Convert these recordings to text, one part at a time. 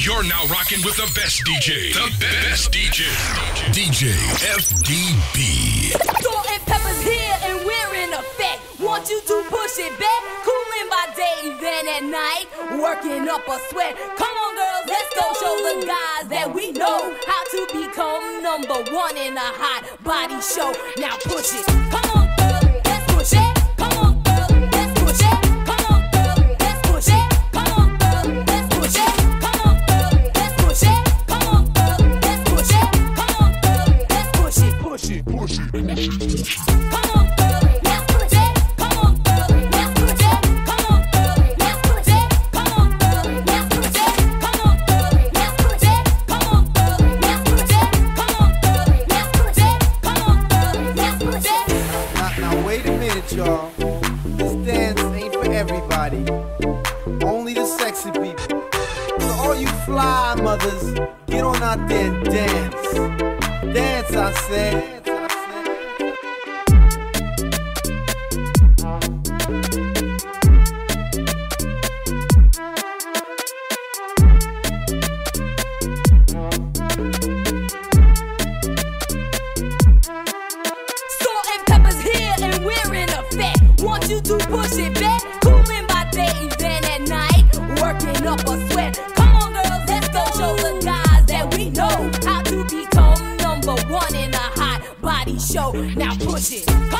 You're now rocking with the best DJ. The best, best DJ. DJ FDB. Salt and Pepa's here and we're in effect. Want you to push it back. Cooling by day, then at night. Working up a sweat. Come on, girls, let's go show the guys that we know how to become number one in a hot body show. Now push it. Come on. This dance ain't for everybody, only the sexy people. So all you fly mothers, get on out there and dance. Dance, I said. show. Now push it.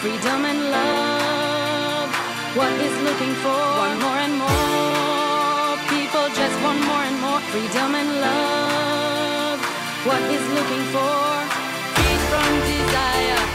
freedom and love. What is looking for? One more and more people, just want more and more freedom and love. What is looking for? Free from desire.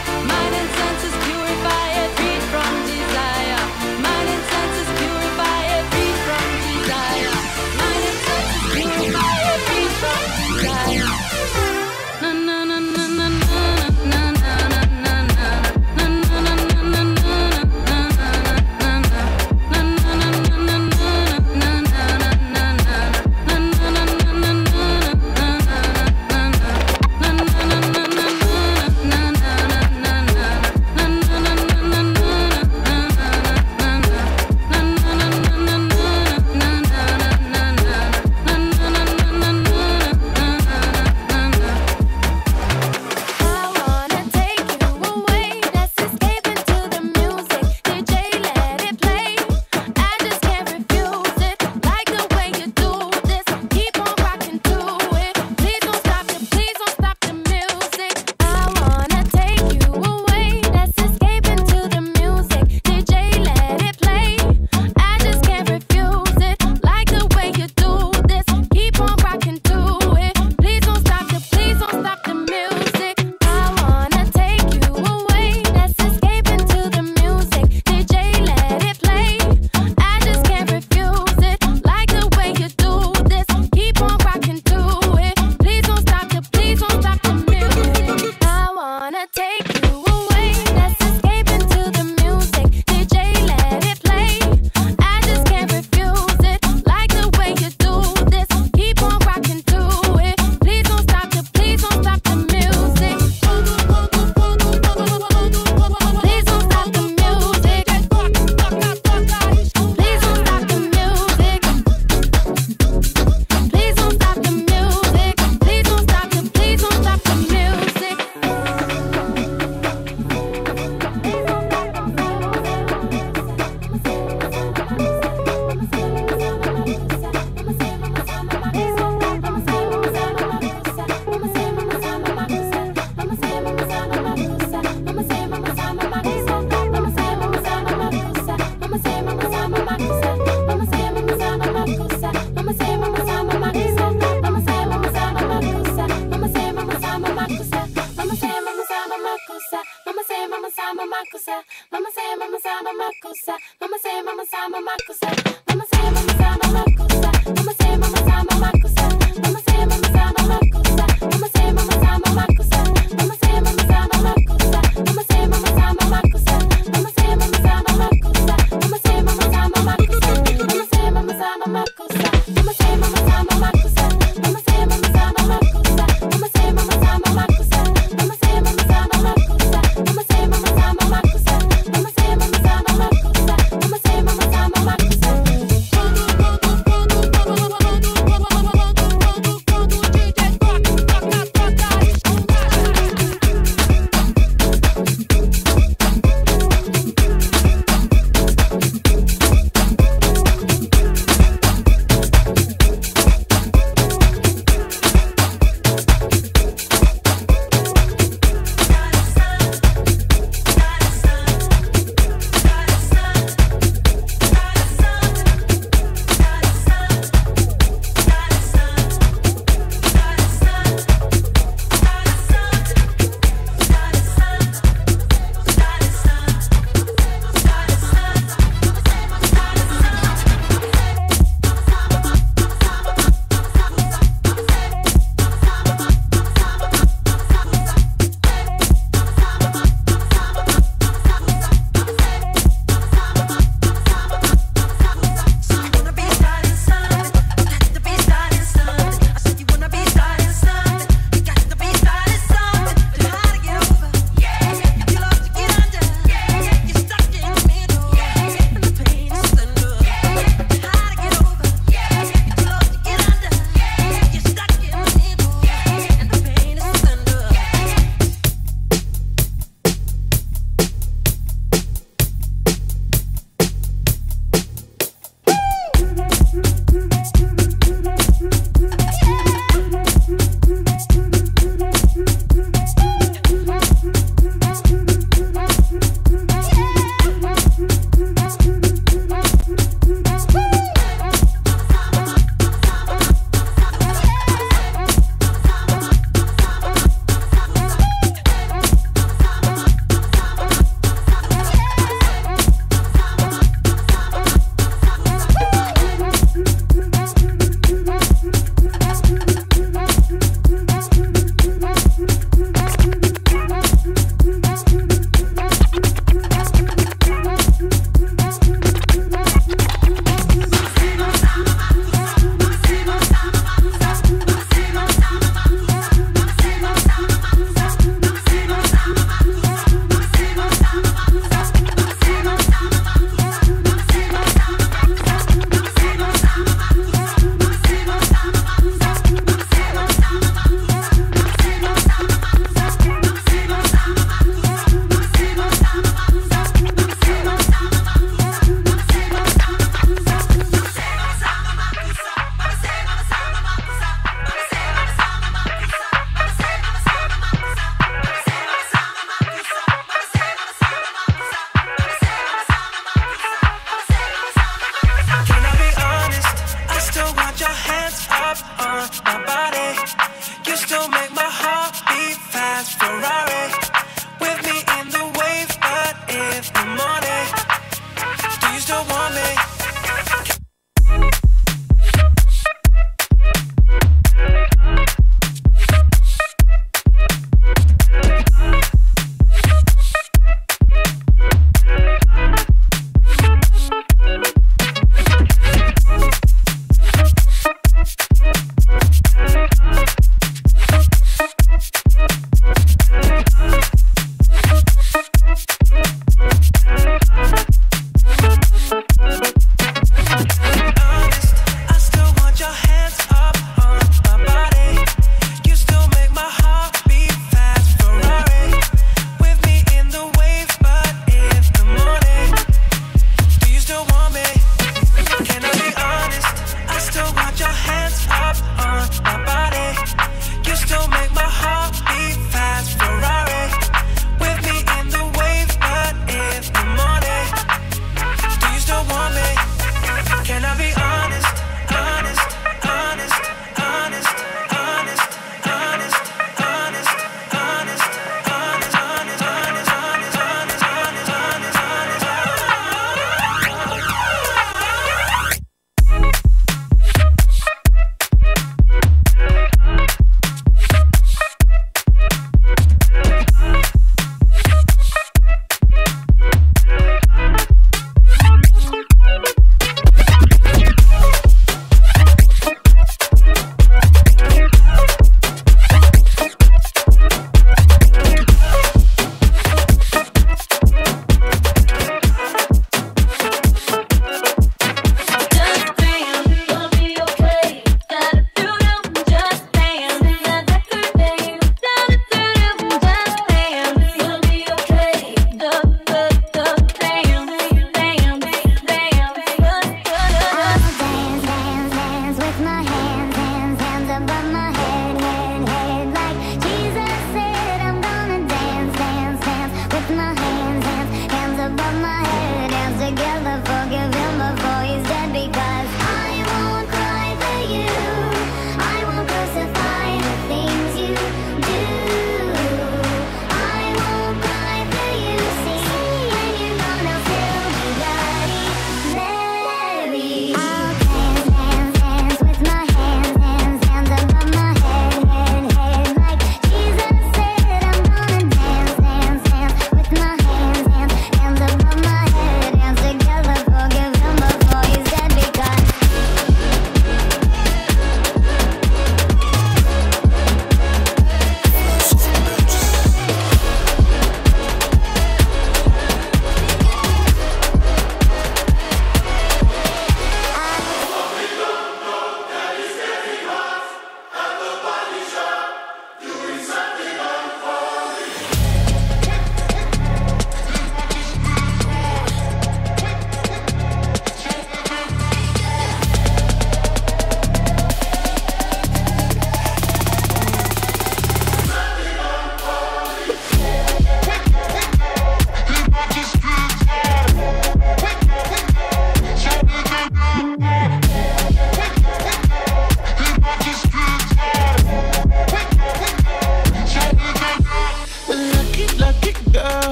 mama say, mama say, mama say.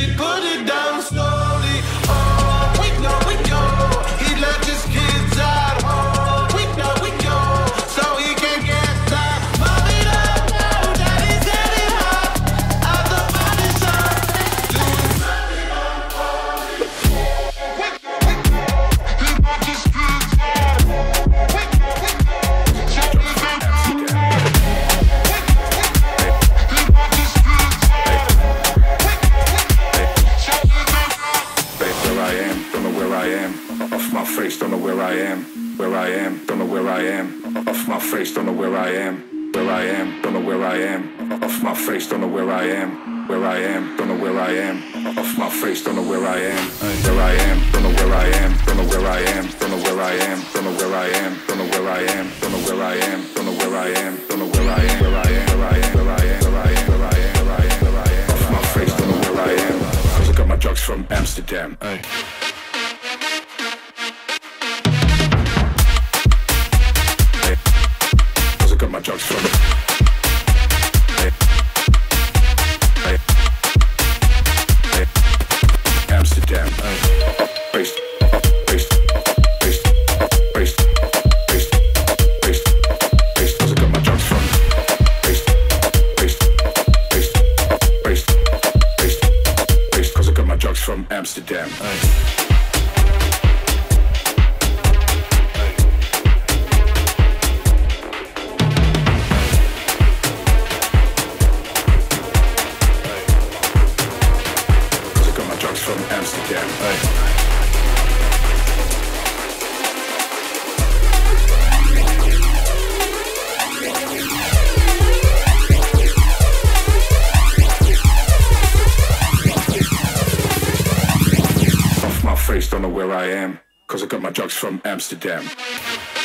she put it Amsterdam.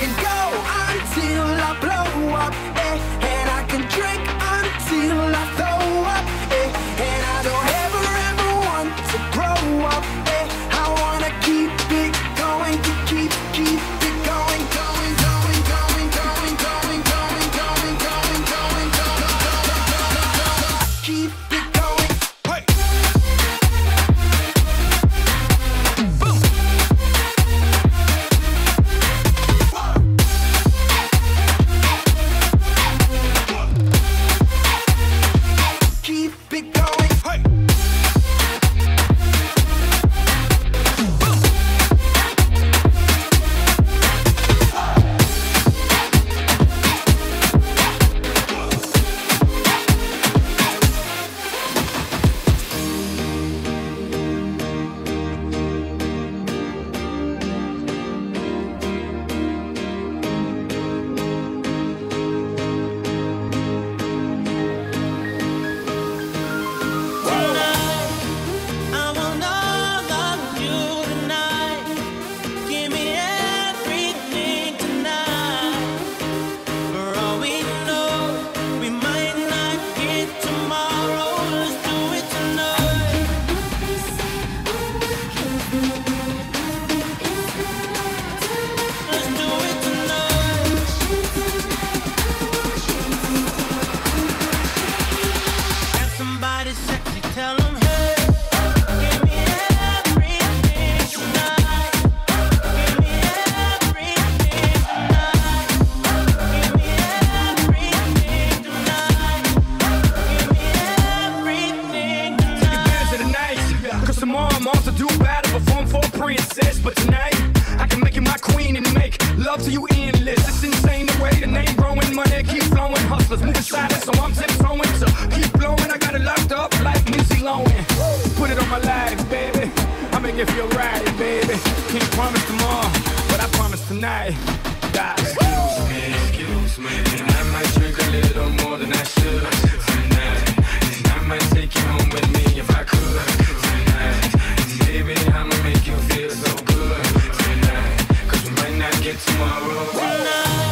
can go until I blow up. Love to you endless. It's insane the way the name growing, money keep flowing. Hustlers moving silent, so I'm tiptoeing. So keep blowing, I got it locked up like Lindsay Lohan. Put it on my life, baby. I make it feel right, baby. Can't promise tomorrow, but I promise tonight. God. Excuse me, excuse me. And I might drink a little more than I should tonight. And I might take you home with me if I could. get tomorrow.